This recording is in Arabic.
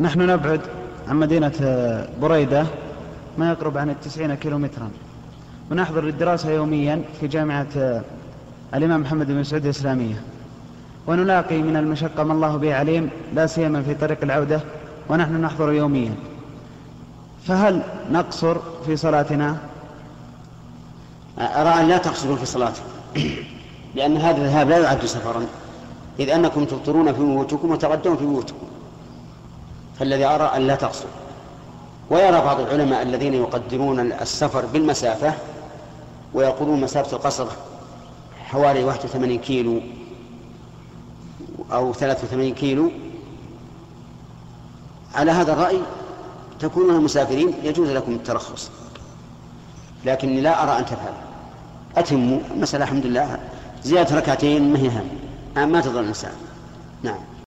نحن نبعد عن مدينة بريدة ما يقرب عن التسعين كيلومترا. ونحضر للدراسة يوميا في جامعة الإمام محمد بن سعود الإسلامية. ونلاقي من المشقة ما الله به عليم لا سيما في طريق العودة ونحن نحضر يوميا. فهل نقصر في صلاتنا؟ أرى أن لا تقصروا في صلاتكم لأن هذا الذهاب لا يعد سفرا. إذ أنكم تفطرون في بيوتكم وتغدون في بيوتكم. فالذي أرى أن لا تقصر ويرى بعض العلماء الذين يقدرون السفر بالمسافة ويقولون مسافة القصر حوالي 81 كيلو أو 83 كيلو. على هذا الرأي تكونون مسافرين يجوز لكم الترخص. لكني لا أرى أن تفعلوا أتموا المسألة الحمد لله. زيادة ركعتين ما هي هم ما تضر الإنسان. نعم.